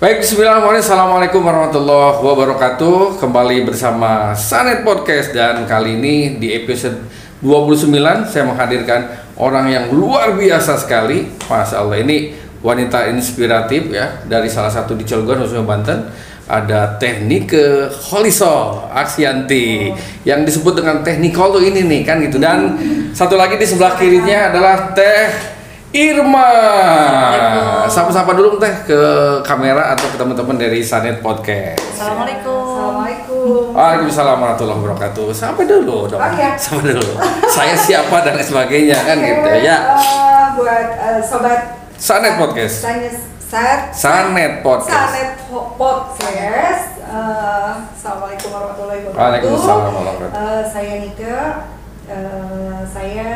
Baik, bismillahirrahmanirrahim. Assalamualaikum warahmatullahi wabarakatuh. Kembali bersama Sanet Podcast dan kali ini di episode 29 saya menghadirkan orang yang luar biasa sekali. Masya Allah, ini wanita inspiratif ya dari salah satu di Cilegon khususnya Banten. Ada teknik ke Holisol Aksianti yang disebut dengan teknikol tuh ini nih kan gitu dan satu lagi di sebelah kirinya adalah Teh Irma. Sapa-sapa dulu teh ke kamera atau ke teman-teman dari Sanet Podcast. Assalamualaikum. Assalamualaikum. Waalaikumsalam warahmatullahi wabarakatuh. Sampai dulu dong. Oke. Sampai dulu. Saya siapa dan lain sebagainya kan gitu Oke, ya. eh, buat eh, sobat Sanet Podcast. Sanet Sat Sanet Podcast. Sanet Po- Podcast. eh, Assalamualaikum warahmatullahi wabarakatuh. Waalaikumsalam warahmatullahi wabarakatuh. Eh, saya Nika. eh, saya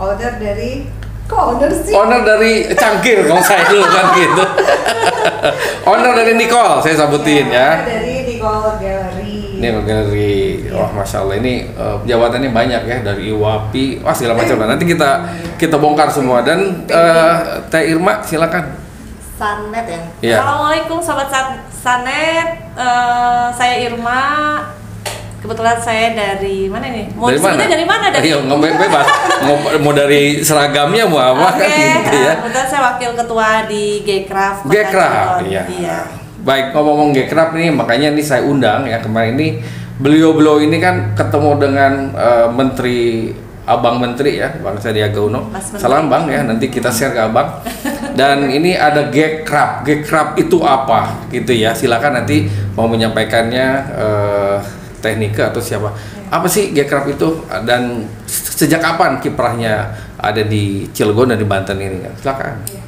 owner dari kok owner sih? Owner dari Cangkir kalau saya dulu kan gitu. Owner dari Nicole saya sabutin ya. Dari Nicole Gallery. Ini galeri, wah masya Allah ini eh, jabatannya banyak ya dari IWAPI, wah segala macam. Nah, Nanti kita kita bongkar semua dan eh, Teh Irma silakan. Sanet ya. Iya. Assalamualaikum sobat San- Sanet. Eh, saya Irma. Kebetulan saya dari mana nih? Mau dari mana? dari mana? Dari nggak be- bebas. mau, dari seragamnya mau apa Oke, kan gitu ya. eh, kebetulan saya wakil ketua di Gekrap, Cilegon. iya. Iya. Baik ngomong-ngomong Gekrap nih, makanya ini saya undang ya kemarin ini beliau-beliau ini kan ketemu dengan eh, Menteri Abang Menteri ya, Bang Sandiaga Uno. Salam Bang ya, nanti kita share ke Abang. Dan ini ada Gekrap. Gekrap itu apa? Gitu ya. Silakan nanti mau menyampaikannya eh, teknika atau siapa. Apa sih Gekrap itu dan sejak kapan kiprahnya ada di Cilegon dan di Banten ini kan? Silakan. Iya.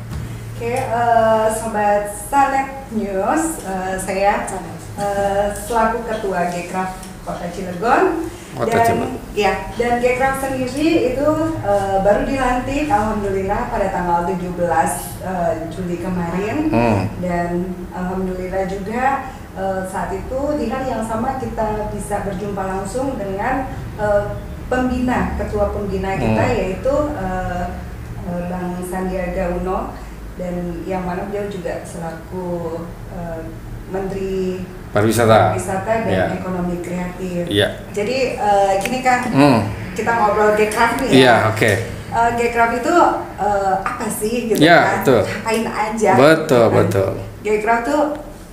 Oke, eh, sobat Sanet News, eh, saya eh, selaku ketua Gcraft Kota Cilegon Kota dan Cilegon. ya dan Gcraft sendiri itu eh, baru dilantik alhamdulillah pada tanggal 17 eh, Juli kemarin Hmm. dan alhamdulillah juga eh, saat itu di hari yang sama kita bisa berjumpa langsung dengan eh, pembina ketua pembina kita Hmm. yaitu eh, eh, Bang Sandiaga Uno dan yang mana beliau juga selaku eh, Menteri Pariwisata. Pariwisata dan Iya. Ekonomi Kreatif. Iya. Jadi eh, gini kan Hmm. kita ngobrol nih Iya, ya. oke. Eh, Gcraft itu eh, apa sih gitu Iya, kan? betul. Ngapain aja? Betul, kan. betul. Gcraft tuh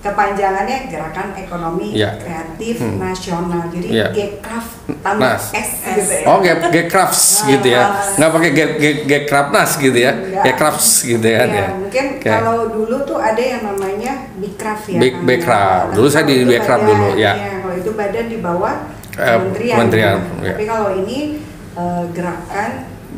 kepanjangannya Gerakan Ekonomi Iya. Kreatif Hmm. Nasional. Jadi Iya. Gcraft tambah Nas. S gitu ya. Oh, get crafts gitu ya. Nggak pakai get, get crafts gitu ya. Get crafts gitu kan Iya, ya. mungkin Oke. kalau dulu tuh ada yang namanya Bigcraft ya. Big- kan? Bigcraft. Dulu saya di badan, dulu, ya. iya, kalau itu badan di bawah Eh, kementerian. kementerian, gitu. ya. Tapi kalau ini eh, gerakan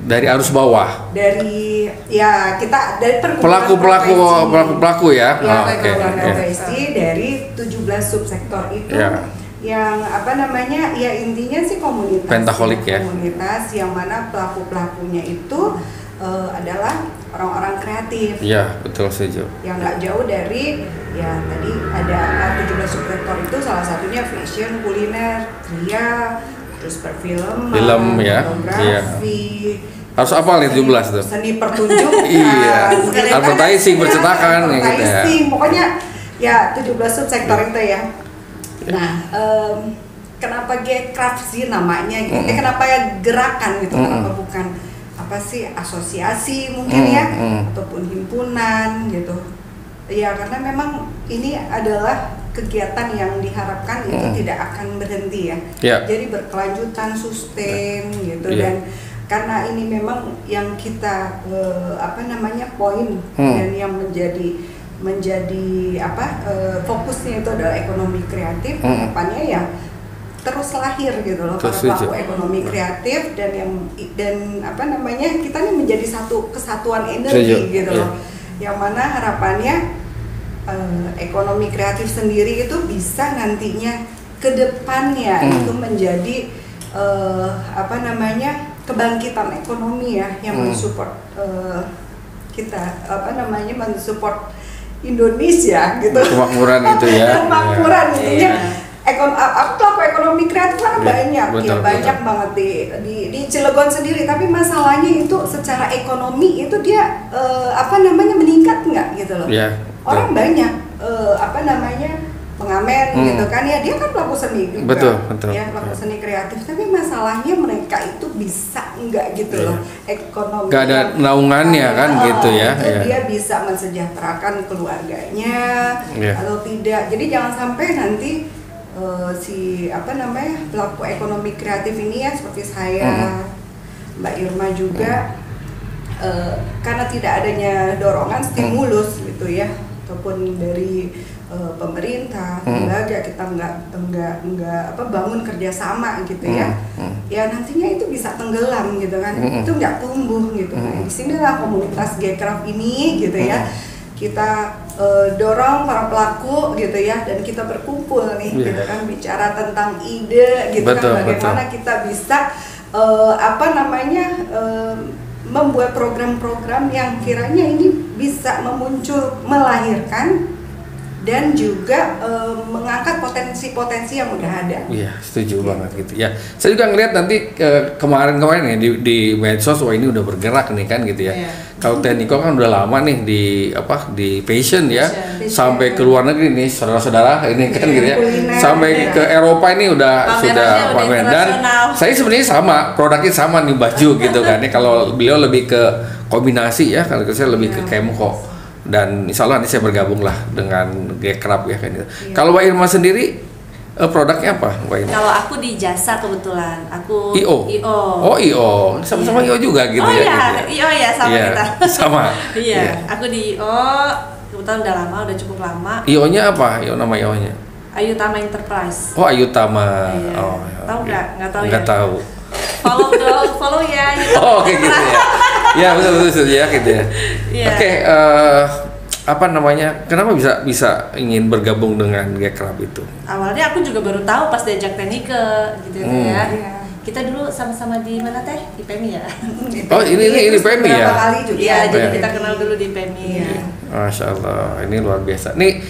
Dari arus bawah. dari ya kita dari perkumpulan Pelaku-pelaku profesi. pelaku-pelaku ya. Ya, Oh, oke. profesi dari 17 subsektor itu Ya. yang apa namanya ya intinya sih komunitas Pentaholik ya. komunitas yang mana pelaku pelakunya itu eh, adalah orang-orang kreatif Iya, betul setuju. yang nggak jauh dari ya tadi ada eh, 17 subsektor itu salah satunya fashion kuliner kria terus perfilman Film, ya. fotografi Harus apa nih 17 tuh? seni pertunjukan Iya. Advertising, ada, percetakan, ya, gitu ya. advertising, pokoknya ya 17 subsektor itu ya nah em, kenapa Gcraft sih namanya gitu Mm-mm. Eh, kenapa ya gerakan gitu Mm-mm. kenapa bukan apa sih asosiasi mungkin Mm, ya mm. ataupun himpunan gitu ya karena memang ini adalah kegiatan yang diharapkan itu Mm. tidak akan berhenti ya Ya. jadi berkelanjutan sustain gitu Iya. dan karena ini memang yang kita eh, apa namanya poin Hmm. dan yang menjadi menjadi apa eh, fokusnya itu adalah ekonomi kreatif Hmm. harapannya ya terus lahir gitu loh para Terus setuju. pelaku ekonomi kreatif dan yang dan apa namanya kita ini menjadi satu kesatuan energi gitu iya. loh yang mana harapannya eh, ekonomi kreatif sendiri itu bisa nantinya ke depannya Hmm. itu menjadi eh, apa namanya kebangkitan ekonomi ya yang Hmm. mensupport eh, kita apa namanya mensupport Indonesia gitu Kemakmuran itu ya. kemakmuran Iya. intinya ekon apa pelaku ekonomi kreatif kan Iya, banyak betul, ya banyak betul. banget di, di di Cilegon sendiri tapi masalahnya itu secara ekonomi itu dia eh, apa namanya meningkat nggak gitu loh Iya, orang betul. banyak eh, apa namanya pengamen Hmm. gitu kan ya dia kan pelaku seni juga Betul, betul. ya pelaku seni kreatif tapi masalahnya mereka itu bisa enggak gitu Iya. loh ekonomi Nggak ada naungannya kan Ah, gitu ya, ya. dia bisa mensejahterakan keluarganya Iya. atau tidak jadi jangan sampai nanti eh, si apa namanya pelaku ekonomi kreatif ini ya seperti saya Hmm. Mbak Irma juga eh, karena tidak adanya dorongan stimulus Hmm. gitu ya ataupun dari eh, pemerintah Hmm. lembaga kita nggak nggak nggak apa bangun kerjasama gitu ya Hmm, hmm. ya nantinya itu bisa tenggelam gitu kan Hmm. itu nggak tumbuh gitu nah Hmm. di sinilah komunitas Gcraft ini gitu ya Hmm. kita eh, dorong para pelaku gitu ya dan kita berkumpul nih Iya. gitu kan bicara tentang ide gitu Betul, kan bagaimana kita bisa eh, apa namanya eh, membuat program-program yang kiranya ini bisa memuncul melahirkan dan juga eh, mengangkat potensi-potensi yang udah ada. Iya, setuju banget gitu. Ya, saya juga ngeliat nanti kemarin-kemarin ya di, di medsos wah ini udah bergerak nih kan gitu ya. Iya. Kalau Tekniko kan udah lama nih di apa di fashion ya, Fashion. sampai ke luar negeri nih saudara-saudara ini kan Iya, gitu ya. kuliner, Sampai iya. ke Eropa ini udah Pamerannya sudah udah pamer dan saya sebenarnya sama produknya sama nih baju gitu kan. Ya, kalau beliau lebih ke kombinasi ya, kalau saya lebih ke Iya. Kemko dan insya Allah nanti saya bergabung lah dengan Gekrap ya kan gitu. Iya. Kalau Mbak Irma sendiri eh, produknya apa Mbak Irma? Kalau aku di jasa kebetulan, aku IO. IO. Oh IO, sama-sama IO juga gitu oh ya. iya, gitu ya. IO ya sama Iya, kita. sama. iya, Iya. aku di IO kebetulan udah lama, udah cukup lama. IO-nya apa? IO nama IO-nya? Ayu Tama Enterprise. Oh Ayu Tama. Iya. Oh, Tahu oke. nggak? Nggak tahu Nggak ya? tahu. Follow dong, follow ya. Tama Oh kayak gitu ya. ya betul betul betul, ya gitu ya. Iya. Oke, eh, apa namanya? Kenapa bisa bisa ingin bergabung dengan Gekrab itu? Awalnya aku juga baru tahu pas diajak Tenike gitu Hmm. ya. Iya. Kita dulu sama-sama di mana teh? Di PMI ya. Oh, ini- ini- ini beberapa ya? kali juga Iya, di jadi kita kenal dulu di PMI. Iya. Masya Allah, ini luar biasa. Nih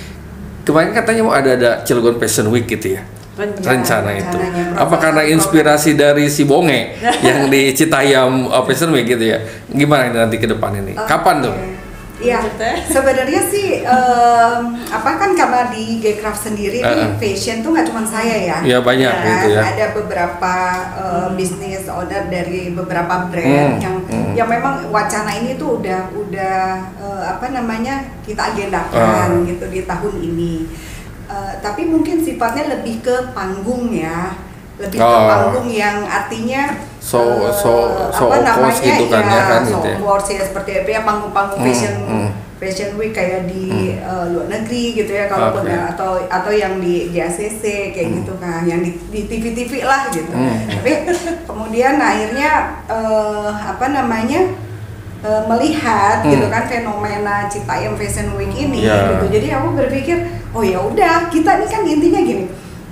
kemarin katanya mau ada ada Cilegon Fashion Week gitu ya. Rencana. rencana itu. rencananya, Apa karena program- inspirasi dari si Bonge yang di Citayam uh, Fashion Week gitu ya? Gimana ini nanti ke depan ini? Kapan tuh? Iya, Maksudnya? sebenarnya sih em, apa kan karena di Gcraft sendiri Uh-uh. nih fashion tuh nggak cuma saya ya. Iya, banyak Kan gitu ya. Ada beberapa eh, bisnis owner dari beberapa Hmm, brand yang hmm. yang memang wacana ini tuh udah udah eh, apa namanya kita agendakan Ah. gitu di tahun ini. Eh, tapi mungkin sifatnya lebih ke panggung ya, lebih ke Oh. panggung yang artinya So- eh, so- so apa namanya gitu kan ya, kan so gitu ya. course ya seperti apa ya panggung-panggung Hmm, fashion hmm. fashion week kayak di eh, luar negeri gitu ya kalau Oke. atau atau yang di GACC kayak Hmm. gitu kan yang di di TV-TV lah gitu Hmm. tapi kemudian akhirnya eh, apa namanya eh, melihat Hmm. gitu kan fenomena Citayam Fashion Week ini Ya. gitu jadi aku berpikir oh ya udah kita ini kan intinya gini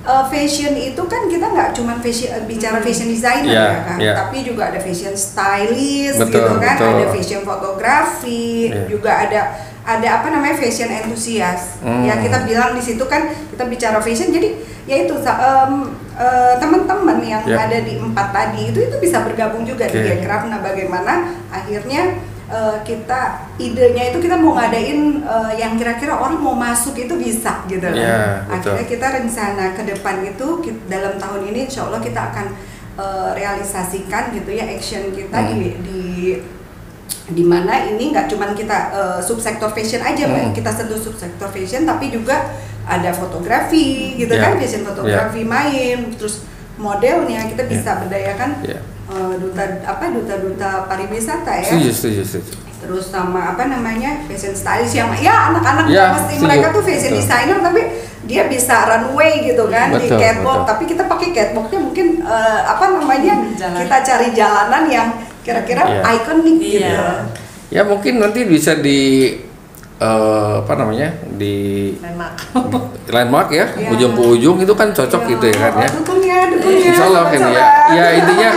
eh, fashion itu kan kita nggak cuma fashion eh, bicara fashion designer Ya, ya kan ya. tapi juga ada fashion stylist Betul, gitu kan betul. ada fashion fotografi Ya. juga ada ada apa namanya fashion enthusiast Hmm. ya kita bilang di situ kan kita bicara fashion jadi ya itu eh, teman-teman yang Ya. ada di empat tadi itu itu bisa bergabung juga di Oke. Gcraft nah bagaimana akhirnya eh, kita idenya itu kita mau ngadain eh, yang kira-kira orang mau masuk itu bisa gitu kan. Ya, betul. akhirnya kita rencana ke depan itu ki- dalam tahun ini insya Allah kita akan eh, realisasikan gitu ya action kita Hmm. di di di mana ini nggak cuman kita eh, subsektor fashion aja Hmm. Kita sentuh subsektor fashion tapi juga ada fotografi gitu Ya. kan fashion fotografi main terus modelnya kita bisa berdayakan Ya. eh, duta apa duta-duta pariwisata ya Setuju, setuju, setuju. terus sama apa namanya fashion stylist yang ya anak-anak Ya, pasti setuju. mereka tuh fashion Betul. designer tapi dia bisa runway gitu kan di Betul, catwalk betul. tapi kita pakai catwalknya mungkin eh, apa namanya Jalan. kita cari jalanan yang kira-kira Iya. ikonik gitu Iya. Ya mungkin nanti bisa di eh, apa namanya di Landmark. landmark ya, Ya. ujung ke ujung itu kan cocok gitu ya kan ya. oh, dukunnya dukunnya Insya Allah kan ya. Ya intinya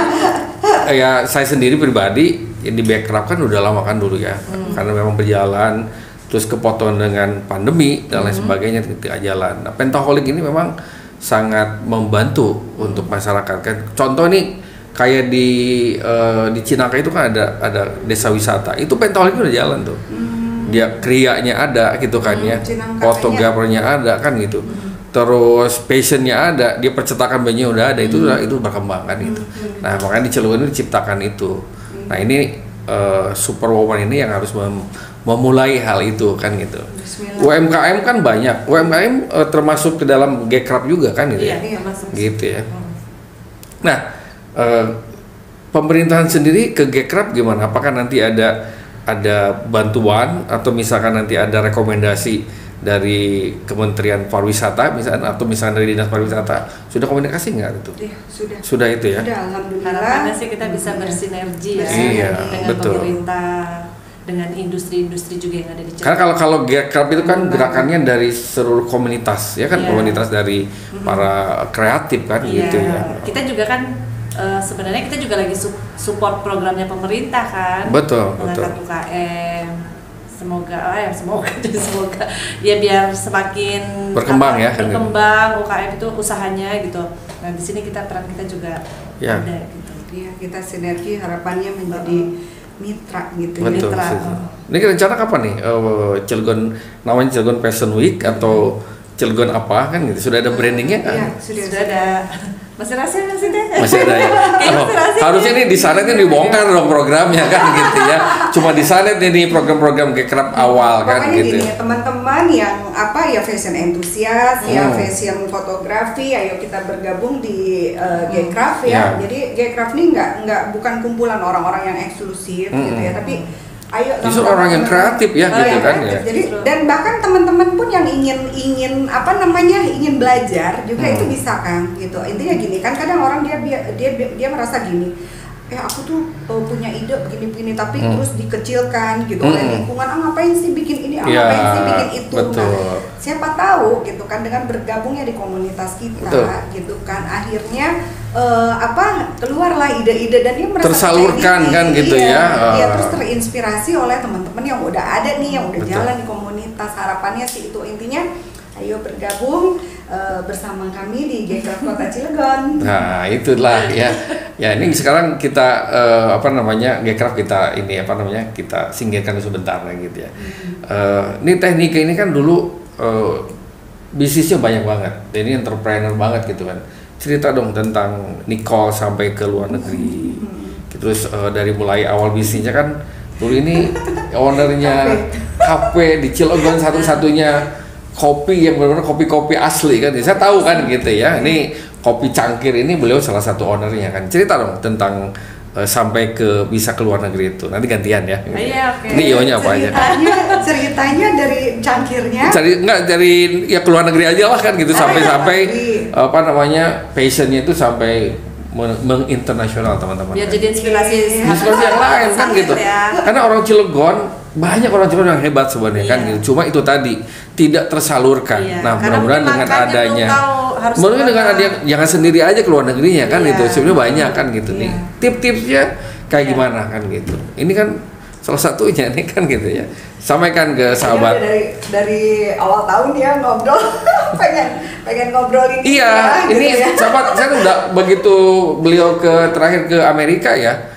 ya saya sendiri pribadi di backup kan udah lama kan dulu ya, karena memang berjalan terus kepotong dengan pandemi dan lain sebagainya tidak jalan. Nah, Pentaholic ini memang sangat membantu untuk masyarakat kan. Contoh nih kayak di eh, di Cinaka itu kan ada ada desa wisata. Itu Pentaholic udah jalan tuh. Hmm. Dia krianya ada gitu kan ya. Jenang fotografernya ada kan gitu. Terus passionnya ada dia percetakan bajunya udah ada itu udah itu berkembang kan gitu. Nah makanya di Cilegon ini diciptakan itu. Nah ini eh, superwoman ini yang harus mem- memulai hal itu kan gitu. Bismillah. UMKM kan banyak. UMKM eh, termasuk ke dalam Gekrap juga kan gitu Iya, ya termasuk. gitu ya. Nah, eh, pemerintahan sendiri ke Gekrap gimana? Apakah nanti ada ada bantuan atau misalkan nanti ada rekomendasi dari Kementerian Pariwisata misalnya atau misalnya dari Dinas Pariwisata sudah komunikasi nggak itu? Iya, sudah. Sudah itu ya? Sudah, alhamdulillah. Harapannya sih kita bisa bersinergi ya Iya, dengan betul. pemerintah, dengan industri-industri juga yang ada di Cirebon. Karena kalau kalau Gekrap itu kan gerakannya dari seluruh komunitas ya kan Iya. komunitas dari para kreatif kan Iya, gitu ya. Kita juga kan eh, sebenarnya kita juga lagi su- support programnya pemerintah kan. Betul, Mengangkat betul. UKM. Semoga, ah ya semoga, jadi semoga ya biar semakin Berkembang apa, ya, gitu. berkembang UKM itu usahanya gitu. Nah di sini kita peran kita juga Ya. ada gitu. Iya, kita sinergi harapannya menjadi mitra gitu ya. Betul. Mitra. setuju. Ini rencana kapan nih? Eh, Cilegon namanya Cilegon Fashion Week atau Cilegon apa kan gitu? Sudah ada brandingnya kan? Iya, sudah, Sudah ada masih rahasia masih deh. Masih ada ya. Oh, harusnya nih di sana nih dibongkar dong programnya kan gitu ya. Cuma di sana nih program-program gekrap awal kan Pokoknya gitu. gini ya teman-teman yang apa ya fashion entusias ya Hmm. fashion fotografi ayo kita bergabung di uh, Hmm. Gcraft ya. Ya. Jadi Gcraft ini nggak nggak bukan kumpulan orang-orang yang eksklusif gitu Hmm. ya tapi ayo Justru orang yang kreatif ya Oh, gitu kan kreatif. ya. Jadi dan bahkan teman-teman pun yang ingin ingin apa namanya ingin belajar juga Hmm. itu bisa kan gitu. Intinya gini kan kadang orang dia dia dia, dia merasa gini eh aku tuh uh, punya ide begini-begini tapi Hmm. terus dikecilkan gitu oleh Hmm. lingkungan ah ngapain sih bikin ini ah Iya, ngapain sih bikin itu betul. nah siapa tahu gitu kan dengan bergabungnya di komunitas kita Betul. gitu kan akhirnya eh, apa keluarlah ide-ide dan dia merasa Tersalurkan kan gitu Iya, ya. iya, terus terinspirasi oleh teman-teman yang udah ada nih yang udah Betul. jalan di komunitas harapannya sih itu intinya ayo bergabung eh, bersama kami di Gekraf Kota Cilegon Nah itulah ya. Ya ini sekarang kita eh, apa namanya Gekraf kita ini apa namanya kita singkirkan sebentar ya gitu ya. Eh, ini teknik ini kan dulu eh, bisnisnya banyak banget. Ini entrepreneur banget gitu kan. Cerita dong tentang Nicole sampai ke luar negeri. Terus eh, dari mulai awal bisnisnya kan dulu ini ownernya kafe di Cilegon satu-satunya kopi yang benar-benar kopi-kopi asli kan. Saya tahu kan gitu ya. Ini kopi cangkir ini beliau salah satu ownernya kan. Cerita dong tentang eh, sampai ke bisa ke luar negeri itu. Nanti gantian ya. Iya, oke. Ini ionya apa aja? ceritanya ceritanya dari cangkirnya Cari enggak dari ya ke luar negeri aja lah kan gitu sampai-sampai Iya. apa namanya passionnya itu sampai men- menginternasional teman-teman. Biar jadi inspirasi Iya. Inspirasi yang lain kan gitu. ya. Karena orang Cilegon banyak orang Cilegon yang hebat sebenarnya kan Iya. gitu. Cuma itu tadi tidak tersalurkan. Iya, Nah, mudah-mudahan dengan belum adanya Mungkin dengan ke mana. ada jangan sendiri aja ke luar negerinya kan Iya. gitu. Sebenarnya banyak kan gitu nih. Iya. Tip-tipsnya kayak Iya. gimana kan gitu. Ini kan salah satunya nih kan gitu ya. Sampaikan ke sahabat. dari dari awal tahun dia ngobrol pengen pengen ngobrolin ini Iya, ya, gitu ini ya. sahabat saya tuh udah begitu beliau ke terakhir ke Amerika ya.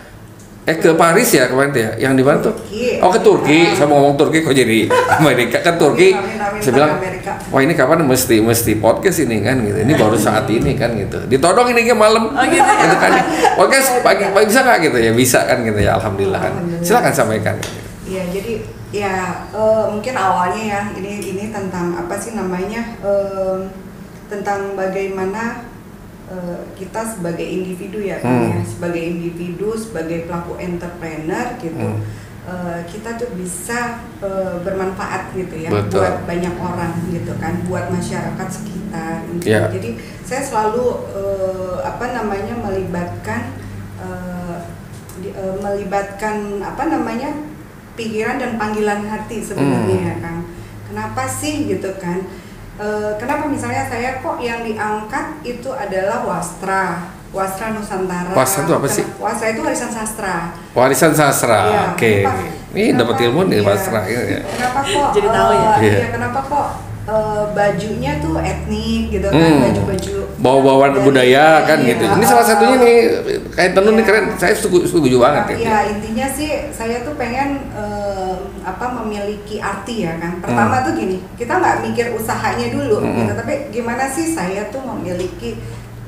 Eh ke Paris ya kemarin tuh ya, yang di mana tuh? Turki. Oh ke Turki, saya mau ngomong Turki kok jadi Amerika kan Turki. Amin, amin, amin, Saya bilang, Amerika. wah ini kapan mesti mesti podcast ini kan gitu. Ini baru saat ini kan gitu. Ditodong ini ke malam. Oh, gitu ya? kan. Podcast pagi, pagi bisa nggak gitu ya? Bisa kan gitu ya. Alhamdulillah kan. Silakan sampaikan. Iya, jadi ya eh, mungkin awalnya ya ini ini tentang apa sih namanya em, tentang bagaimana eh, kita sebagai individu ya kan Hmm. ya sebagai individu sebagai pelaku entrepreneur gitu Hmm. eh, kita tuh bisa eh, bermanfaat gitu ya Betul. buat banyak orang gitu kan buat masyarakat sekitar gitu. Ya. jadi saya selalu eh, apa namanya melibatkan eh, di- eh, melibatkan apa namanya pikiran dan panggilan hati sebenarnya Hmm. ya kan kenapa sih gitu kan Eh, kenapa misalnya saya kok yang diangkat itu adalah wastra wastra nusantara Wastra itu apa sih? Wastra itu warisan sastra Warisan sastra. Iya, Oke. kenapa- Ini dapat ilmu nih iya. Wastra ya. Kenapa kok? Jadi tahu ya? Iya. Iya, kenapa kok eh, bajunya tuh etnik gitu kan Hmm. baju-baju bawa-bawa budaya kan iya, gitu. Ini salah satunya nih kayak tenun nih Iya. keren. Saya setuju, setuju banget gitu. ya intinya sih saya tuh pengen eh, apa memiliki arti ya kan. Pertama Hmm. tuh gini, kita nggak mikir usahanya dulu Hmm. gitu, tapi gimana sih saya tuh memiliki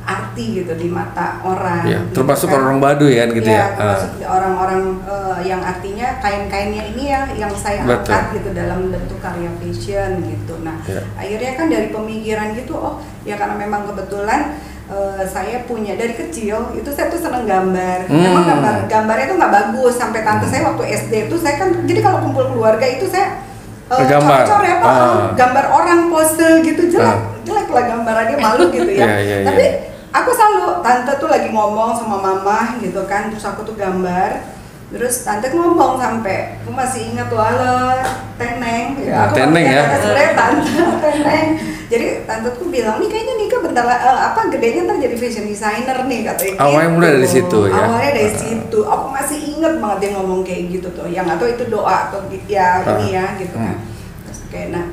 arti gitu di mata orang. Ya, gitu termasuk kan. orang Baduy kan gitu ya. Iya, termasuk orang-orang eh, yang artinya kain-kainnya ini ya yang saya Betul. angkat gitu dalam bentuk karya fashion gitu. Nah, Ya. akhirnya kan dari pemikiran gitu, oh ya karena memang kebetulan eh, saya punya dari kecil itu saya tuh seneng gambar. Hmm. Memang gambar gambarnya tuh nggak bagus sampai tante saya waktu SD itu saya kan jadi kalau kumpul keluarga itu saya eh, Bergambar. coret-coret, oh, Ah. gambar orang pose gitu jelek Ah. jelek lah gambarannya malu gitu ya. Iya, iya, iya. Tapi aku selalu tante tuh lagi ngomong sama mama gitu kan terus aku tuh gambar. Terus tante ngomong sampai aku masih ingat loh halo teneng. Ah, aku Teneng ya. sebenarnya tante teneng. Jadi tante tuh bilang nih kayaknya Nika bentar eh, apa gedenya ntar jadi fashion designer nih katanya Awalnya gitu. mulai dari situ ya? awalnya dari situ. Aku masih inget banget dia ngomong kayak gitu tuh. Yang atau itu doa atau ya ini ya gitu kan. Hmm. terus kayak nah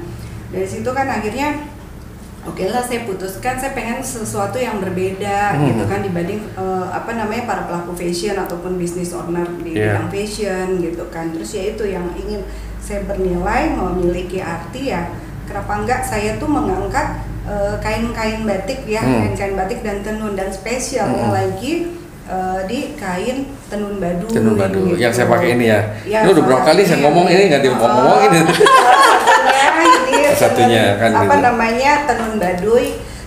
dari situ kan akhirnya oke lah saya putuskan saya pengen sesuatu yang berbeda Hmm. gitu kan dibanding eh, apa namanya para pelaku fashion ataupun bisnis owner di Iya. bidang fashion gitu kan terus ya itu yang ingin saya bernilai memiliki arti ya kenapa enggak saya tuh mengangkat eh, kain-kain batik ya Hmm. kain-kain batik dan tenun dan spesialnya Hmm. lagi eh, di kain tenun baduy Tenun Baduy gitu. yang saya pakai ini ya. Ya, ini udah berapa kali saya ngomong ini nggak Oh, ngomong-ngomongin ini. salah satunya ini Salah satunya, kan apa gitu. namanya tenun baduy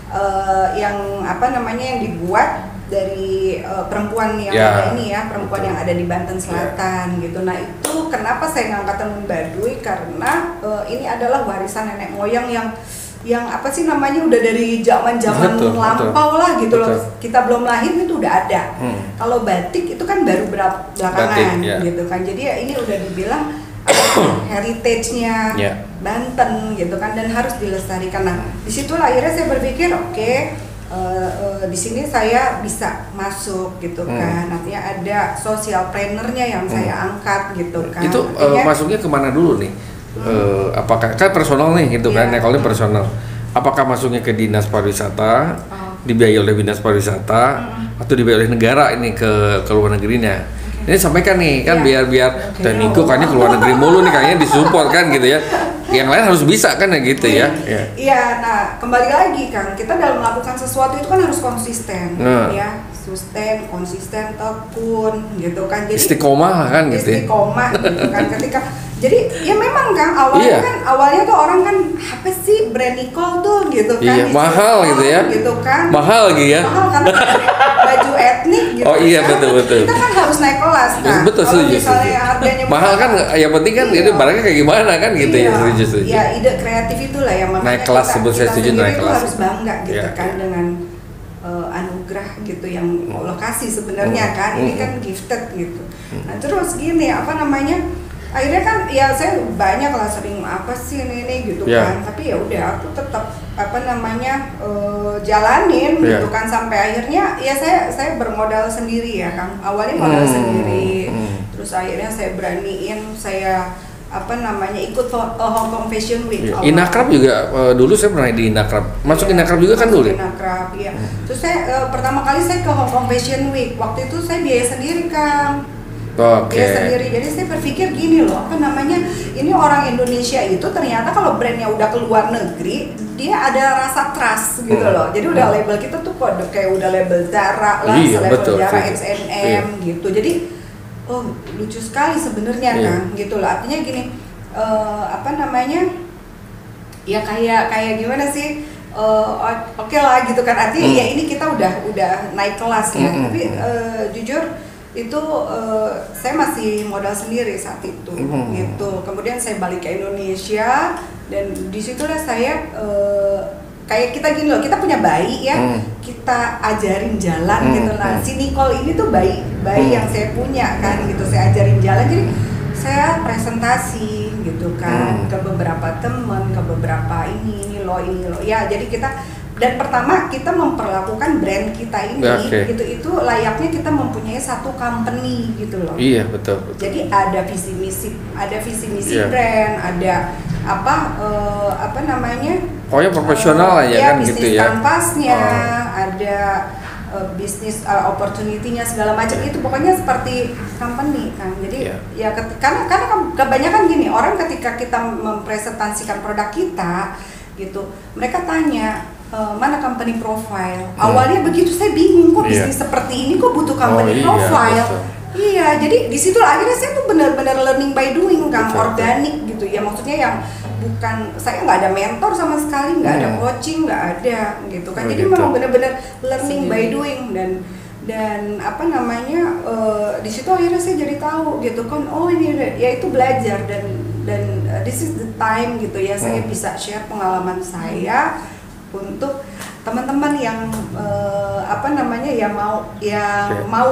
eh, yang apa namanya yang dibuat dari eh, perempuan yang Ya, ada ini ya perempuan betul. yang ada di Banten Selatan gitu nah itu kenapa saya ngangkat tenun baduy karena eh, ini adalah warisan nenek moyang yang yang apa sih namanya udah dari zaman zaman lampau lah gitu loh betul. kita belum lahir itu udah ada Hmm. kalau batik itu kan baru berapa belakangan Batik, ya. gitu kan jadi ya ini udah dibilang heritage-nya Ya. Banten gitu kan dan harus dilestarikan. Nah, di situlah akhirnya saya berpikir oke eh, eh, di sini saya bisa masuk gitu Hmm. kan. Nantinya ada social plannernya yang saya angkat gitu kan. Itu eh, Artinya- masuknya ke mana dulu nih? Eh, apakah kan personal nih gitu kan? Iya. Ya kalau ini personal. Apakah masuknya ke dinas pariwisata, Oh. dibiayai oleh dinas pariwisata, atau dibiayai oleh negara ini ke ke luar negerinya? Ini sampaikan nih kan Iya. biar biar dan Niko kayaknya ke luar negeri mulu nih kayaknya disupport kan gitu ya. Yang lain harus bisa kan ya gitu ya. ya. Iya, nah kembali lagi kan kita dalam melakukan sesuatu itu kan harus konsisten, Nah. ya, sustain, konsisten, tekun, gitu kan. Jadi Istiqomah kan gitu ya. istiqomah gitu kan ketika jadi ya memang kan awalnya Iya. kan awalnya tuh orang kan apa sih brand Nicole tuh gitu kan Iya, mahal gitu ya. gitu kan Mahal gitu ya. mahal karena baju etnik gitu Oh, iya, kan. betul, betul. kita kan harus naik kelas kan Betul, kalau setuju, misalnya setuju. harganya Mahal kan yang penting kan Iya. itu barangnya kayak gimana kan gitu ya Iya, setuju setuju. Iya, ide kreatif itulah yang makanya Naik kelas, kita, sebut saya kita setuju, naik kelas. harus bangga gitu Iya, kan iya. dengan gitu yang Allah kasih sebenarnya Hmm, kan ini hmm. kan gifted gitu. Nah terus gini apa namanya akhirnya kan ya saya banyak lah sering apa sih ini ini gitu Iya. kan tapi ya udah aku tetap apa namanya eh, jalanin Iya. gitu kan sampai akhirnya ya saya saya bermodal sendiri ya kan awalnya modal Hmm, sendiri hmm. terus akhirnya saya beraniin saya apa namanya ikut eh, Hong Kong Fashion Week Iya. awal. Inakrab juga eh, dulu saya pernah di Inakrab. Masuk Iya, Inakrab juga kan dulu. ya? Inakrab, iya. Terus saya eh, pertama kali saya ke Hong Kong Fashion Week. Waktu itu saya biaya sendiri, Kang. Oke. Biaya sendiri. Jadi saya berpikir gini loh, apa namanya? Ini orang Indonesia itu ternyata kalau brandnya udah keluar negeri, dia ada rasa trust gitu Hmm. loh. Jadi udah label kita tuh udah kayak udah label Zara lah, Iya, label betul, Zara. H&M gitu. Jadi oh lucu sekali sebenarnya Iya. kan, gitu loh. Artinya gini, eh, apa namanya? ya kayak kayak gimana sih o- oke lah gitu kan artinya Hmm. ya ini kita udah udah naik kelas ya Hmm, tapi eh, jujur itu eh, saya masih modal sendiri saat itu Hmm. gitu kemudian saya balik ke Indonesia dan di situlah saya eh, kayak kita gini loh kita punya bayi ya Hmm. kita ajarin jalan Hmm, gitu nah hmm. si Nicole ini tuh bayi bayi Hmm. yang saya punya kan gitu saya ajarin jalan jadi saya presentasi gitu kan Hmm. ke beberapa teman ke beberapa ini ini loh ini loh ya jadi kita dan pertama kita memperlakukan brand kita ini Oke. gitu itu layaknya kita mempunyai satu company gitu loh Iya betul betul. jadi ada visi misi ada visi misi Iya. brand ada apa eh, apa namanya Pokoknya profesional lah ya Iya, kan bisnis gitu ya. kanvasnya, Oh. ada uh, bisnis uh, opportunity-nya segala macam itu pokoknya seperti company kan. Jadi Iya. ya karena karena kan kebanyakan gini orang ketika kita mempresentasikan produk kita gitu, mereka tanya "E, mana company profile. Hmm. Awalnya begitu saya bingung kok Iya. bisnis seperti ini kok butuh Oh, company iya, profile. betul. Iya, jadi di situ akhirnya saya tuh benar-benar learning by doing kan, organik gitu ya. Maksudnya yang bukan saya nggak ada mentor sama sekali, nggak ada Hmm. coaching, nggak ada gitu kan. Oh, Jadi gitu. memang benar-benar learning by Sendiri. doing dan dan apa namanya eh, di situ akhirnya saya jadi tahu gitu kan oh ini ya itu belajar dan dan eh, this is the time gitu ya saya Hmm. bisa share pengalaman saya untuk teman-teman yang eh, apa namanya ya mau yang Oke. mau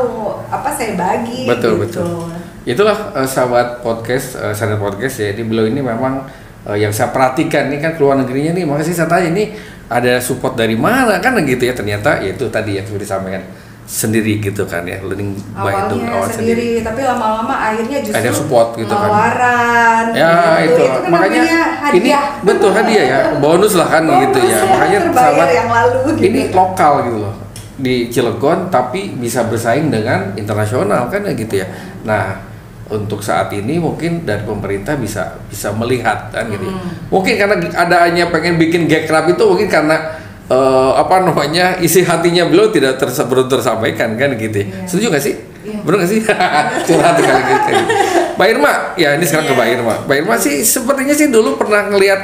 apa saya bagi Betul, gitu. betul. Itulah eh, sahabat podcast, uh, Sanet podcast ya. Di beliau ini memang eh, yang saya perhatikan ini kan keluar negerinya nih. Makanya saya tanya ini ada support dari mana kan gitu ya. Ternyata ya itu tadi yang sudah disampaikan sendiri gitu kan ya. Learning by doing awalnya awal sendiri, tapi lama-lama akhirnya justru Ada support gitu kan. tawaran Ya gitu. itu, kan makanya namanya ini hadiah. betul hadiah ya bonus lah kan Bonus gitu ya ya, makanya sahabat yang lalu gitu. ini lokal gitu loh di Cilegon tapi bisa bersaing dengan internasional kan ya gitu ya nah untuk saat ini mungkin dari pemerintah bisa bisa melihat kan gitu ya. Hmm. mungkin karena adanya pengen bikin gekrap itu mungkin karena eh, apa namanya isi hatinya beliau tidak tersa- belum tersampaikan kan gitu ya. Iya. setuju nggak sih Iya. benar nggak sih curhat kali gitu Mbak Irma ya ini sekarang ke Mbak Iya. Irma Mbak Irma sih sepertinya sih dulu pernah ngelihat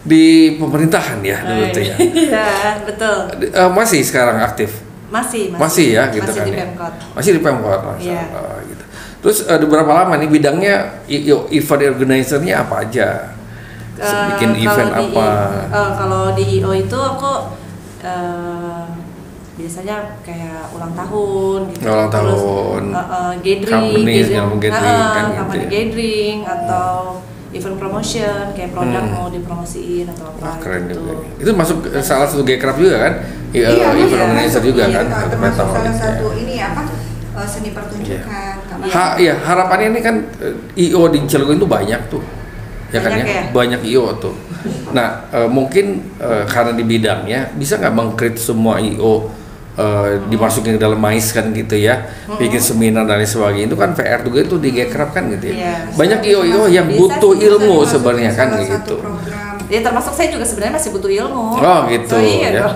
di pemerintahan ya dulu tuh ya Iya, betul. Eh, masih sekarang aktif Masih, masih ya gitu masih kan di ya? Masih di Pemkot Masya Iya. Allah, gitu. terus eh, udah berapa lama nih bidangnya event organizer-nya apa aja Eh, bikin event di- apa eh, kalau di IO itu aku eh, biasanya kayak ulang tahun gitu. Ulang Terus, tahun. eh, eh, gathering, Company, yang gathering eh, kan gitu company ya. gathering atau event promotion kayak produk Hmm. mau dipromosiin atau apa Wah, keren gitu. juga itu masuk ke salah satu Gekraf juga kan Iya, event iya, organizer juga iya, kan termasuk Atau salah gitu ya. satu ini apa seni pertunjukan sama Ha, iya harapannya ini kan IO di Cilegon itu banyak tuh, ya kan Banyak ya, ya? banyak IO tuh. Nah eh, mungkin eh, karena di bidangnya bisa nggak mengkrit semua IO eh, dimasukin ke dalam mais kan gitu ya, bikin seminar dan lain sebagainya itu kan PR juga itu di Gekraf kan gitu ya. Iya. Banyak IO-IO yang Bisa butuh bisa ilmu sebenarnya kan gitu. program. Ya termasuk saya juga sebenarnya masih butuh ilmu. Oh, gitu, So, iya ya. dong.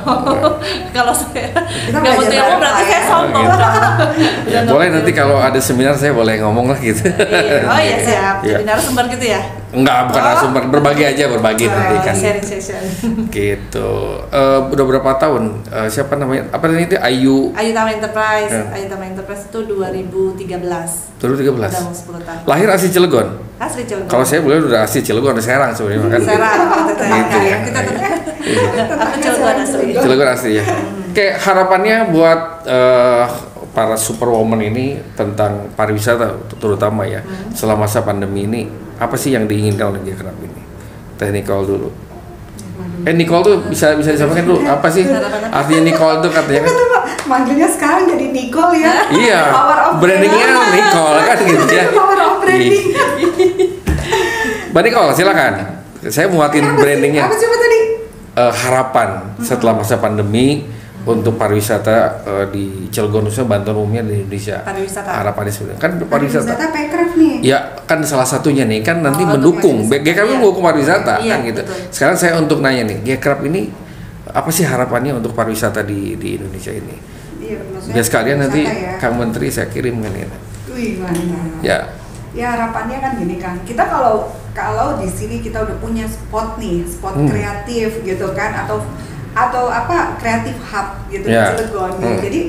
Kalau saya nggak butuh ilmu berarti saya ya. sombong. Oh, gitu. Ya, boleh nanti kalau ada seminar saya boleh ngomong lah gitu. Iya. Oh iya siap. Iya. Jadi narasumber gitu ya. Enggak, bukan Oh. langsung ber- berbagi aja berbagi nanti Oh, kan. sharing session. gitu eh udah berapa tahun Eh, siapa namanya apa namanya itu Ayu Ayu Tama Enterprise, Ya. Ayu Tama Enterprise itu 2013. 2013 Udah mau 10 tahun. lahir asli Cilegon Asli Cilegon. kalau saya boleh udah asli Cilegon dari Serang sebenarnya kan Serang, gitu Gitu ya. Kita tuh. Iya. Aku Cilegon asli. Cilegon asli ya kayak harapannya buat eh, para superwoman ini tentang pariwisata terutama ya Hmm. selama masa pandemi ini apa sih yang diinginkan oleh Gekraf ini teknikal dulu eh Nicole tuh bisa bisa disampaikan dulu apa sih artinya Nicole tuh katanya kan manggilnya sekarang jadi Nicole ya. Iya, Power of brandingnya brand. Nicole kan gitu ya. Power of branding. Mbak Nicole, silakan. Saya muatin brandingnya. Apa sih tadi? Eh, harapan setelah masa pandemi untuk pariwisata eh, di Cilegon khususnya bantuan umumnya di Indonesia. Pariwisata. Harapannya sebenarnya kan pariwisata. Pariwisata Pekraf nih. Ya kan salah satunya nih kan nanti Oh, mendukung. GKRAP iya. mendukung pariwisata Iya, kan gitu. betul. Sekarang saya untuk nanya nih, GKRAP ini apa sih harapannya untuk pariwisata di di Indonesia ini? Iya, Biar sekalian nanti ya. Kang Menteri saya kirim kan ya. Wih, mantap. Ya. Ya harapannya kan gini kan, kita kalau kalau di sini kita udah punya spot nih, spot Hmm. kreatif gitu kan, atau atau apa kreatif hub gitu Ya. di Cilegon. Hmm. Jadi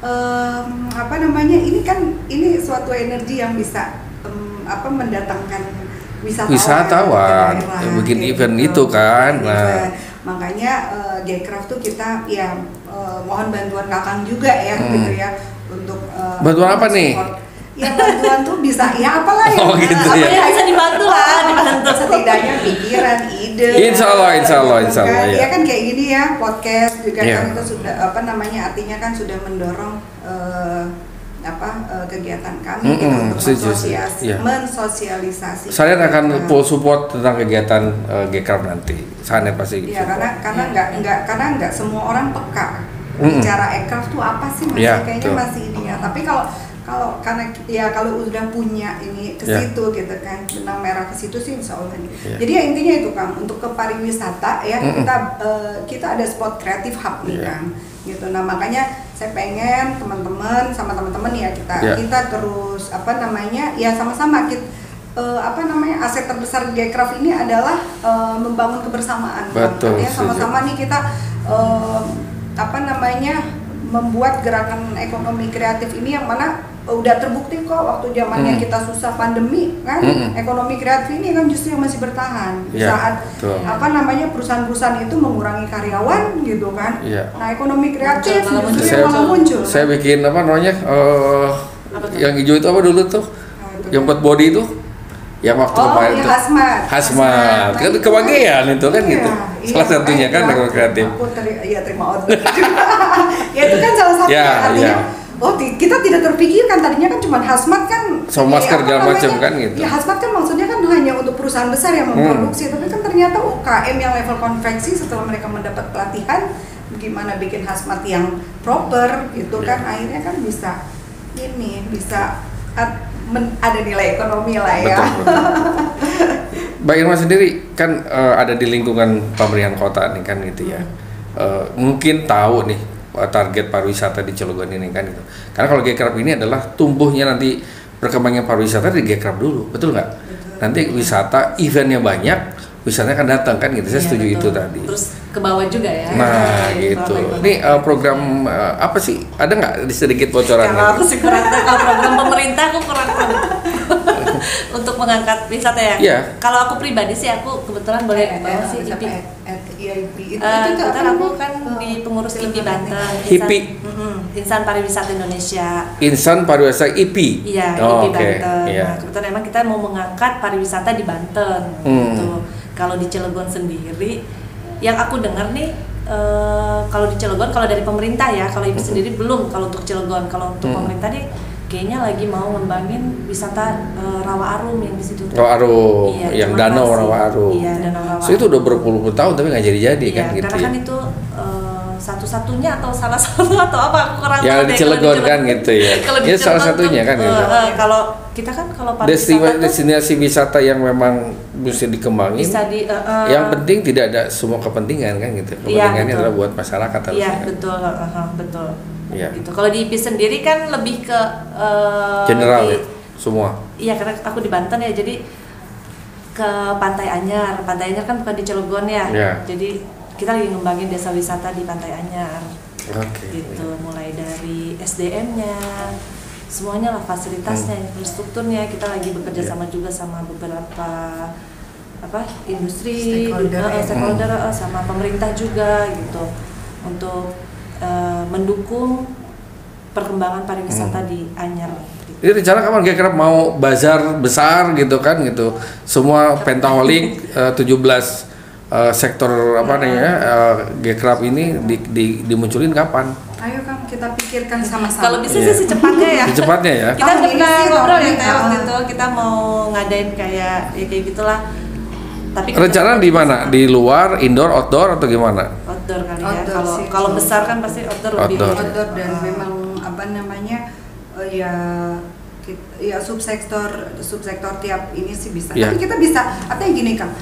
em, apa namanya ini kan ini suatu energi yang bisa em, apa mendatangkan wisatawan, Wisatawan, daerah, ya, bikin event gitu. itu kan, nah. event. makanya uh, Gcraft tuh kita ya eh, mohon bantuan kakang juga ya Hmm. gitu ya untuk eh, Bantuan apa nih? Ya bantuan tuh bisa ya apalah ya. Oh, gitu Apa ya. yang bisa dibantu lah, dibantu. Setidaknya pikiran, ide. Insya Allah, insya Allah, gitu insya Allah, kan. ya. Ya kan kayak gini ya podcast juga Iya. kan itu sudah apa namanya artinya kan sudah mendorong eh, apa eh, kegiatan kami Mm-mm, gitu untuk mensosias- iya. mensosialisasi. Saya akan full support tentang kegiatan uh, Gekraf nanti. Sanet pasti Iya support. karena karena nggak nggak karena nggak semua orang peka Mm-mm. bicara aircraft tuh apa sih masih Iya, kayaknya betul. masih ininya tapi kalau kalau karena ya kalau udah punya ini ke Iya. situ gitu kan benang merah ke situ sih insya Allah nih. Iya. Jadi ya intinya itu Kang untuk ke pariwisata ya Mm-mm. kita eh, kita ada spot kreatif hub nih Iya. Kang gitu. Nah makanya saya pengen teman-teman sama teman-teman ya kita Iya. kita terus apa namanya ya sama-sama kita eh, apa namanya aset terbesar Gcraft ini adalah eh, membangun kebersamaan. Betul, setuju. sama-sama nih kita eh, apa namanya membuat gerakan ekonomi kreatif ini yang mana udah terbukti kok waktu zamannya Hmm. kita susah pandemi kan Mm-mm. ekonomi kreatif ini kan justru yang masih bertahan Iya, saat betul. apa namanya perusahaan-perusahaan itu mengurangi karyawan gitu kan Iya. nah ekonomi kreatif Muncul, malah justru muncul. yang malah muncul Saya bikin apa namanya? Apa tuh? yang hijau itu apa dulu tuh? Nah, itu. Yang buat body itu? Yang waktu oh kemarin iya tuh. hazmat Hazmat. Nah, Kan itu kebagian itu kan Iya, gitu. iya, Salah satunya kan ekonomi kreatif. aku teri- iya terima order ya itu kan salah satu Ya, artinya ya. Oh kita tidak terpikirkan tadinya kan cuma hazmat kan So, masker segala namanya, macam kan gitu. ya hazmat kan maksudnya kan hanya untuk perusahaan besar yang Hmm. memproduksi tapi kan ternyata UKM yang level konveksi setelah mereka mendapat pelatihan gimana bikin hazmat yang proper gitu Ya. kan akhirnya kan bisa ini bisa at- men- ada nilai ekonomi lah ya Betul, betul. Mbak Irma sendiri kan eh, ada di lingkungan pemerintahan kota nih kan gitu ya. Eh, mungkin tahu nih target pariwisata di Cilegon ini kan gitu. Karena kalau Gekrab ini adalah tumbuhnya nanti perkembangan pariwisata di Gekrab dulu, betul nggak? Nanti wisata eventnya banyak, wisatanya akan datang kan gitu. Saya Iya, setuju betul. itu tadi. Terus ke bawah juga ya. Nah Iya, gitu. Ini eh, program eh, apa sih? Ada nggak sedikit bocoran? Kalau aku sih kurang tahu kalau program pemerintah aku kurang tahu. Untuk mengangkat wisata ya. Iya. Kalau aku pribadi sih aku kebetulan boleh Eh, bawa eh, sih? IP. IIP. itu, Eh, itu apa aku namanya? kan di pengurus IPI. Banten. HIPI? Insan- Mm-mm, Insan Pariwisata Indonesia. Insan Pariwisata IP. Iya, Oh, IPI Oke. Banten. Iya. Nah, kebetulan emang kita mau mengangkat pariwisata di Banten. Hmm. Gitu. Kalau di Cilegon sendiri, yang aku dengar nih, eh, kalau di Cilegon, kalau dari pemerintah ya, kalau IPI sendiri belum. Kalau untuk Cilegon, kalau untuk Hmm. pemerintah nih, kayaknya lagi mau ngembangin wisata eh, Rawa Arum yang di situ. tuh. Rawa Arum, Iya, yang danau masih- Rawa Arum. Iya, danau Rawa So itu udah berpuluh-puluh tahun tapi nggak jadi-jadi Iya, kan gitu karena ya. kan itu eh, satu-satunya atau salah satu atau apa aku kurang Yang tahu di Cilegon kan gitu ya. kalau di Ya, salah satunya kan gitu. eh, kalau kita kan kalau Destinasi, destinasi wisata yang memang mesti dikembangin. bisa di eh, eh, yang penting tidak ada semua kepentingan kan gitu. Iya, Kepentingannya betul. adalah buat masyarakat. Iya kan. betul, eh, betul. Iya. Gitu. Kalau di IP sendiri kan lebih ke eh, General di- ya, semua. Iya karena aku di Banten ya jadi ke Pantai Anyar. Pantai Anyar kan bukan di Cilegon ya. Iya. Jadi kita lagi ngembangin desa wisata di Pantai Anyar. Oke. gitu mulai dari SDM-nya semuanya lah fasilitasnya infrastrukturnya kita lagi bekerja Iya. sama juga sama beberapa apa industri Stakeholder eh, ya. stakeholder, eh, sama pemerintah juga gitu untuk eh, mendukung perkembangan pariwisata Hmm. di Anyar gitu. Ini rencana kapan kira-kira mau bazar besar gitu kan gitu. Semua Pentaholik eh, 17 eh, sektor apa namanya uh, Gekrab ini di, di- dimunculin kapan? Ayo Kang kita pikirkan sama-sama. kalau bisa Iya. sih secepatnya ya Secepatnya ya. kita ini pernah sih, ngobrol ya Teh, waktu itu kita mau ngadain kayak ya kayak gitulah tapi Rencana di mana? Di luar, indoor, outdoor atau gimana? Outdoor kali ya Outdoor kalau sih. kalau besar kan pasti outdoor, lebih Outdoor. outdoor dan Ah. memang apa namanya eh, ya kit- ya subsektor subsektor tiap ini sih bisa. Iya. Tapi kita bisa artinya gini Kang.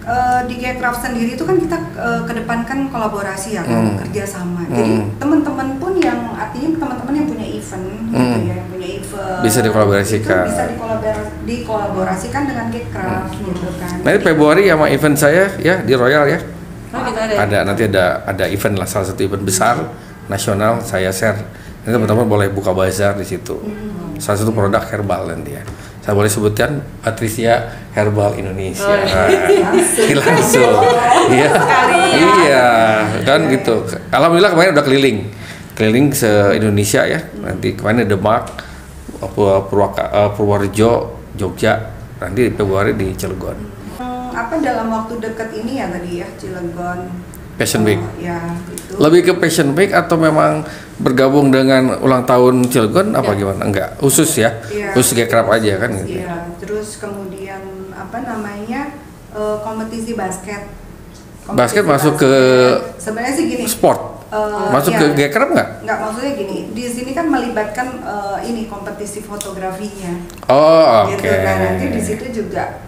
Eh, di Gcraft sendiri itu kan kita eh, kedepankan kolaborasi ya kan, Hmm. kerjasama. Hmm. Jadi teman-teman pun yang artinya teman-teman yang punya event gitu Hmm. ya, yang punya event Bisa dikolaborasikan. itu bisa dikolabor- dikolaborasikan dengan Gcraft gitu kan. Nanti Februari sama event saya ya di Royal ya. Oh, ada. Ada nanti ada ada event lah salah satu event besar nasional saya share. Nanti teman-teman boleh buka bazar di situ. Salah satu produk herbal nanti ya. Saya boleh sebutkan Patricia Herbal Indonesia. Oh, iya. Nah, langsung. Iya. Ya. Iya, kan gitu. Alhamdulillah kemarin udah keliling. Keliling se-Indonesia ya. Nanti kemarin ada Demak, Pur- Purwaka, eh, Purworejo, Jogja. Nanti Februari di Cilegon. Apa dalam waktu dekat ini ya tadi ya Cilegon Fashion Week. Eh, ya, gitu. Lebih ke Fashion Week atau memang bergabung dengan ulang tahun Cilegon apa Ya. gimana? Enggak, khusus ya. Iya. Khusus Gekrap aja kan gitu. Iya, terus kemudian apa namanya eh, kompetisi basket. Basket masuk ke sebenarnya sih gini. Sport. Eh, Masuk iya. ke Gekrap nggak? Nggak maksudnya gini, di sini kan melibatkan eh, ini kompetisi fotografinya. Oh, oke. gitu nah nanti di situ juga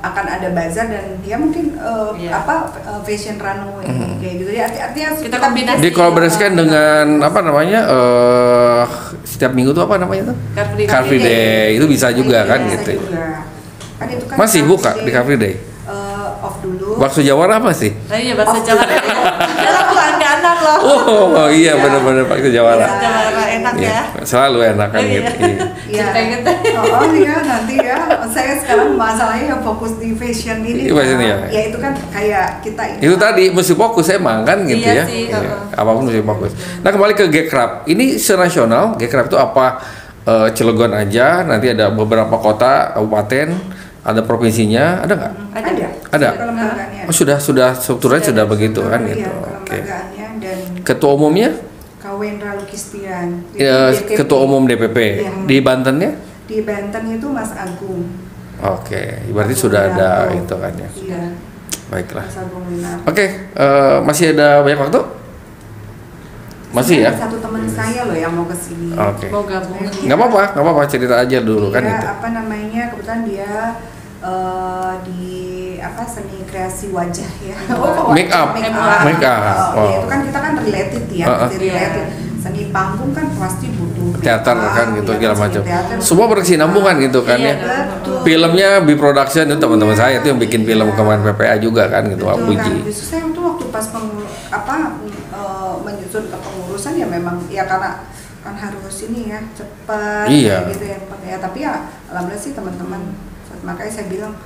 akan ada bazar dan ya mungkin eh, Iya. apa eh, fashion runway Mhm. kayak gitu ya arti- artinya Kita kombinasi. Dikolaborasikan Iya. dengan apa namanya? eh setiap minggu tuh apa namanya tuh? Car Free Car Free Day. Itu bisa juga kan Iya, bisa gitu. juga. Kan itu kan Masih buka di Day, Car Free Day. eh, off dulu Bakso Jawara apa sih? Nah, iya bahasa. Jawa. Langganan loh. Oh, oh iya Iya. benar-benar Bakso Jawara. Bahasa Jawa enak Iya, ya. Selalu enak kan iya. gitu. iya. Iya. Deh. Oh, oh iya nanti ya. Saya sekarang masalahnya yang fokus di fashion ini. Iya, fashion, iya. Ya itu kan kayak kita Itu tadi mesti fokus emang kan gitu Iya ya. sih, Iya, heeh. Apa pun mesti fokus. Nah kembali ke Gekrap. Ini senasional. Gekrap itu apa? Eh, Cilegon aja. Nanti ada beberapa kota, kabupaten, ada provinsinya. Ada nggak? ada. Ada. Ada. Kelembagaannya. Oh sudah sudah strukturnya Sudah begitu kan Iya, gitu. Oke. Ketua umumnya? Kawendra Lukistian. Ya, DPP. Ketua umum DPP. Iya. Di Bantennya? Di Banten itu Mas Agung. Oke. Berarti sudah ada itu kan ya. Iya. Baiklah. Mas Agung. Oke. eh, masih ada banyak waktu? Masih ya? Satu teman saya loh yang mau ke sini. Oke. Mau gabung. Nggak apa-apa, nggak apa-apa cerita aja dulu kan Dia, itu. apa namanya kebetulan dia eh, di apa seni kreasi wajah ya Make up. make Make up. Oh, Oh. itu kan kita kan related ya Uh-uh. masih related seni panggung kan pasti butuh Teater up, kan gitu ya segala macam. Semua berkesinambungan gitu kan Iya, ya. betul Filmnya B Production itu teman-teman saya itu yang bikin film kemarin PPA juga kan gitu, Pak Betul, Puji. Kan. Justru saya tuh waktu pas pengur, apa eh, menyusun ke pengurusan ya memang ya karena kan harus ini ya cepat Iya. gitu ya ya tapi ya alhamdulillah sih teman-teman makanya saya bilang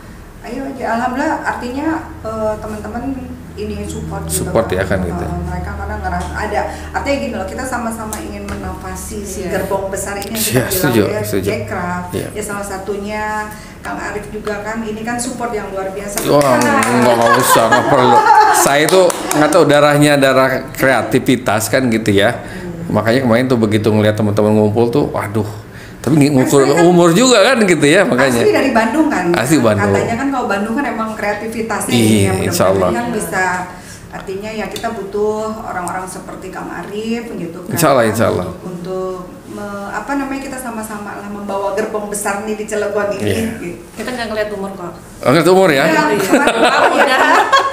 ayo aja alhamdulillah artinya eh, teman-teman ini support gitu Support ya kan gitu. Eh, mereka karena ngerasa ada artinya gini loh kita sama-sama ingin menafasi si Iya. gerbong besar ini yang Iya, kita setuju, bilang ya setuju. Jackcraft Iya. ya salah satunya Kang Arif juga kan ini kan support yang luar biasa Wah, nggak nggak usah, nggak perlu. Saya itu nggak tahu darahnya darah kreativitas kan gitu ya. Makanya kemarin tuh begitu ngeliat teman-teman ngumpul tuh, waduh. Tapi ngukur kan- umur juga kan gitu ya makanya. Asli dari Bandung kan. Asli Bandung. Katanya kan kalau Bandung kan emang kreativitasnya Iya, yang insya Allah. kan bisa artinya ya kita butuh orang-orang seperti Kang Arif gitu kan. Insya Allah, insya Allah. Untuk me- apa namanya kita sama-sama lah membawa gerbong besar nih di Cilegon ini. Iya. gitu. Kita nggak ngeliat umur kok. Oh, ngerti umur ya? Ya, kemarin, Udah.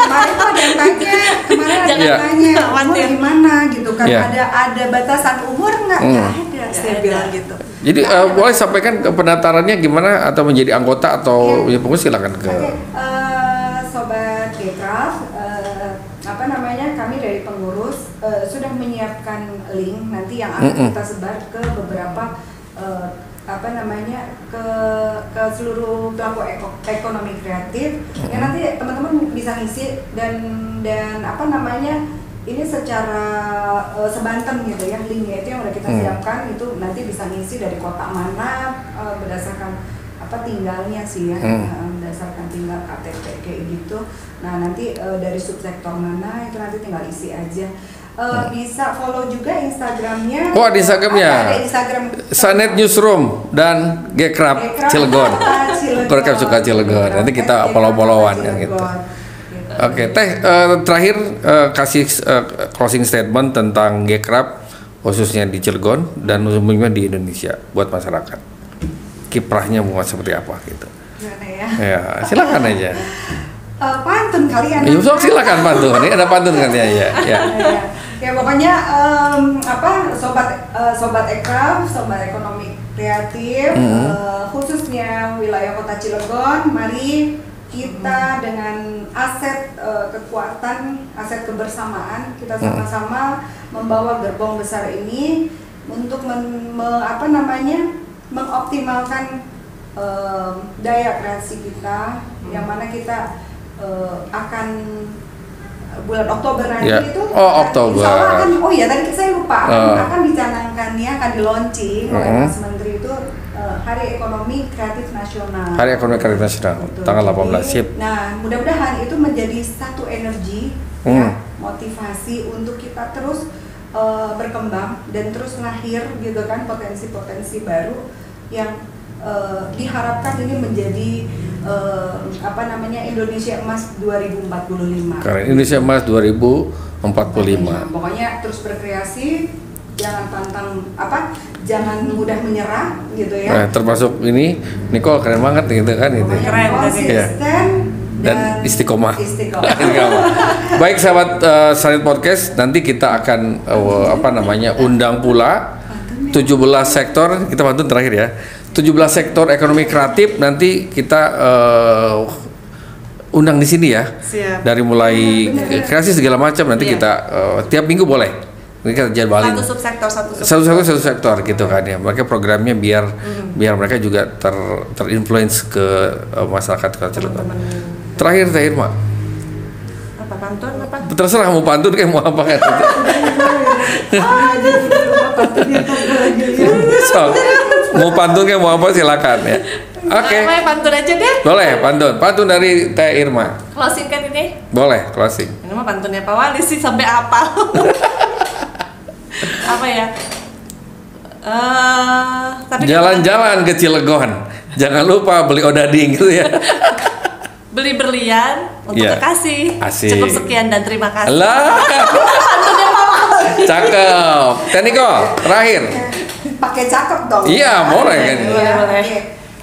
kemarin tuh ada yang tanya, kemarin ada Jangan yang tanya, umur gimana gitu kan? Iya. Ada ada batasan umur nggak? Hmm. Nggak ada, saya ada. bilang gitu. Jadi eh, boleh sampaikan ke pendaftarannya gimana atau menjadi anggota atau ya pokoknya silakan ke. Oke, eh, sobat Gekraf, eh, apa namanya? Kami dari pengurus eh, sudah menyiapkan yang akan Mm-mm. kita sebar ke beberapa eh, apa namanya ke ke seluruh pelaku eko- ekonomi kreatif. Ya nanti teman-teman bisa ngisi dan dan apa namanya? Ini secara eh, sebanten gitu ya linknya itu yang udah kita Hmm. siapkan itu nanti bisa ngisi dari kota mana eh, berdasarkan apa tinggalnya sih ya Hmm. berdasarkan tinggal KTP kayak gitu. Nah nanti eh, dari subsektor mana itu nanti tinggal isi aja. Eh, Bisa follow juga Instagramnya. Oh, ada Instagramnya. Ada, ada Instagram. Sanet Newsroom dan Gekrap Cilegon. Gekrap suka Cilegon. Nanti kita follow-followan kan gitu. Oke, Teh eh, terakhir eh, kasih eh, closing statement tentang Gekrap khususnya di Cilegon dan umumnya di Indonesia buat masyarakat. Kiprahnya mau seperti apa gitu. Ya? Ya, silakan aja. Eh, pantun kalian. Ya, silakan pantun. Ini ada pantun kan ya, ya. ya. Ya, ya pokoknya em, apa sobat eh, sobat ekraf sobat ekonomi kreatif Mhm. eh, khususnya wilayah kota Cilegon mari kita dengan aset eh, kekuatan aset kebersamaan kita sama-sama membawa gerbong besar ini untuk men- me- apa namanya mengoptimalkan em, daya kreasi kita yang mana kita eh, akan bulan Oktober nanti Ya. itu Oh, Oktober. insya Allah akan oh ya tadi saya lupa akan, Oh. akan dicanangkannya akan di launching oleh. Mas Menteri itu eh, Hari Ekonomi Kreatif Nasional. Hari Ekonomi Kreatif Nasional Betul. tanggal Jadi, 18 sip. Nah mudah-mudahan itu menjadi satu energi Hmm. ya, motivasi untuk kita terus eh, berkembang dan terus lahir gitu kan potensi-potensi baru yang eh, diharapkan ini menjadi eh, apa namanya Indonesia Emas 2045. Keren. Indonesia Emas 2045. Pokoknya terus berkreasi, jangan pantang apa, jangan mudah menyerah gitu ya. Nah, termasuk ini Nicole keren banget gitu kan itu. Keren, konsisten Dan istiqomah. istiqomah. Istiqomah. Baik sahabat uh, Sanit Podcast, nanti kita akan uh, apa namanya undang pula 17 sektor kita pantun terakhir ya. 17 sektor ekonomi kreatif nanti kita uh, undang di sini ya. Siap. Dari mulai kreasi segala macam nanti Iya. kita uh, tiap minggu boleh. Ini kita jadwalin Satu subsektor, satu subsektor. satu satu satu sektor gitu kan ya mereka programnya biar biar mereka juga ter terinfluence ke uh, masyarakat kota Cilegon terakhir Teh Irma Apa pantun apa? terserah mau pantun kayak mau apa kan so, mau pantun kayak mau apa silakan ya oke Apa ya, pantun aja deh. boleh pantun pantun dari Teh Irma Closing kan ini. boleh closing Ini mah pantunnya Pak Wali sih sampai apal. apa ya? Eh, tapi jalan-jalan ke Cilegon jangan lupa beli odading gitu ya beli berlian untuk Iya. kekasih. Asik. Cukup sekian dan terima kasih. lah Pantunnya Pak Wali. cakep Teh Nicole terakhir Pakai cakep dong. Iya, boleh kan? Boleh, boleh.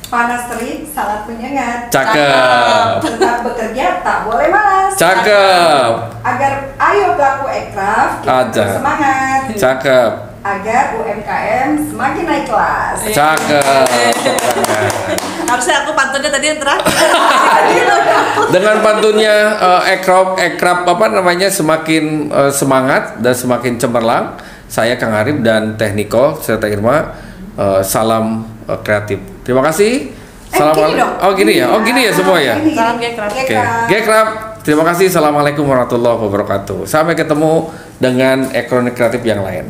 Panas terik, sangat penyengat. Cakep. Tetap bekerja, tak boleh malas. Cakep. Agar ayo pelaku ekraf, kita semangat. Cakep. Agar UMKM semakin naik kelas. Cakep. Harusnya aku pantunnya tadi yang terakhir. Dengan pantunnya eh, ekrop ekrap apa namanya semakin eh, semangat dan semakin cemerlang, saya Kang Arif dan Tekniko serta Irma eh, salam eh, kreatif. Terima kasih. Eh, gini dong. Oh gini ya. Oh gini ya semua ya. Salam. Oke, Gekraf. Gekraf. Terima kasih. Assalamualaikum warahmatullahi wabarakatuh. Sampai ketemu dengan ekonomi kreatif yang lain.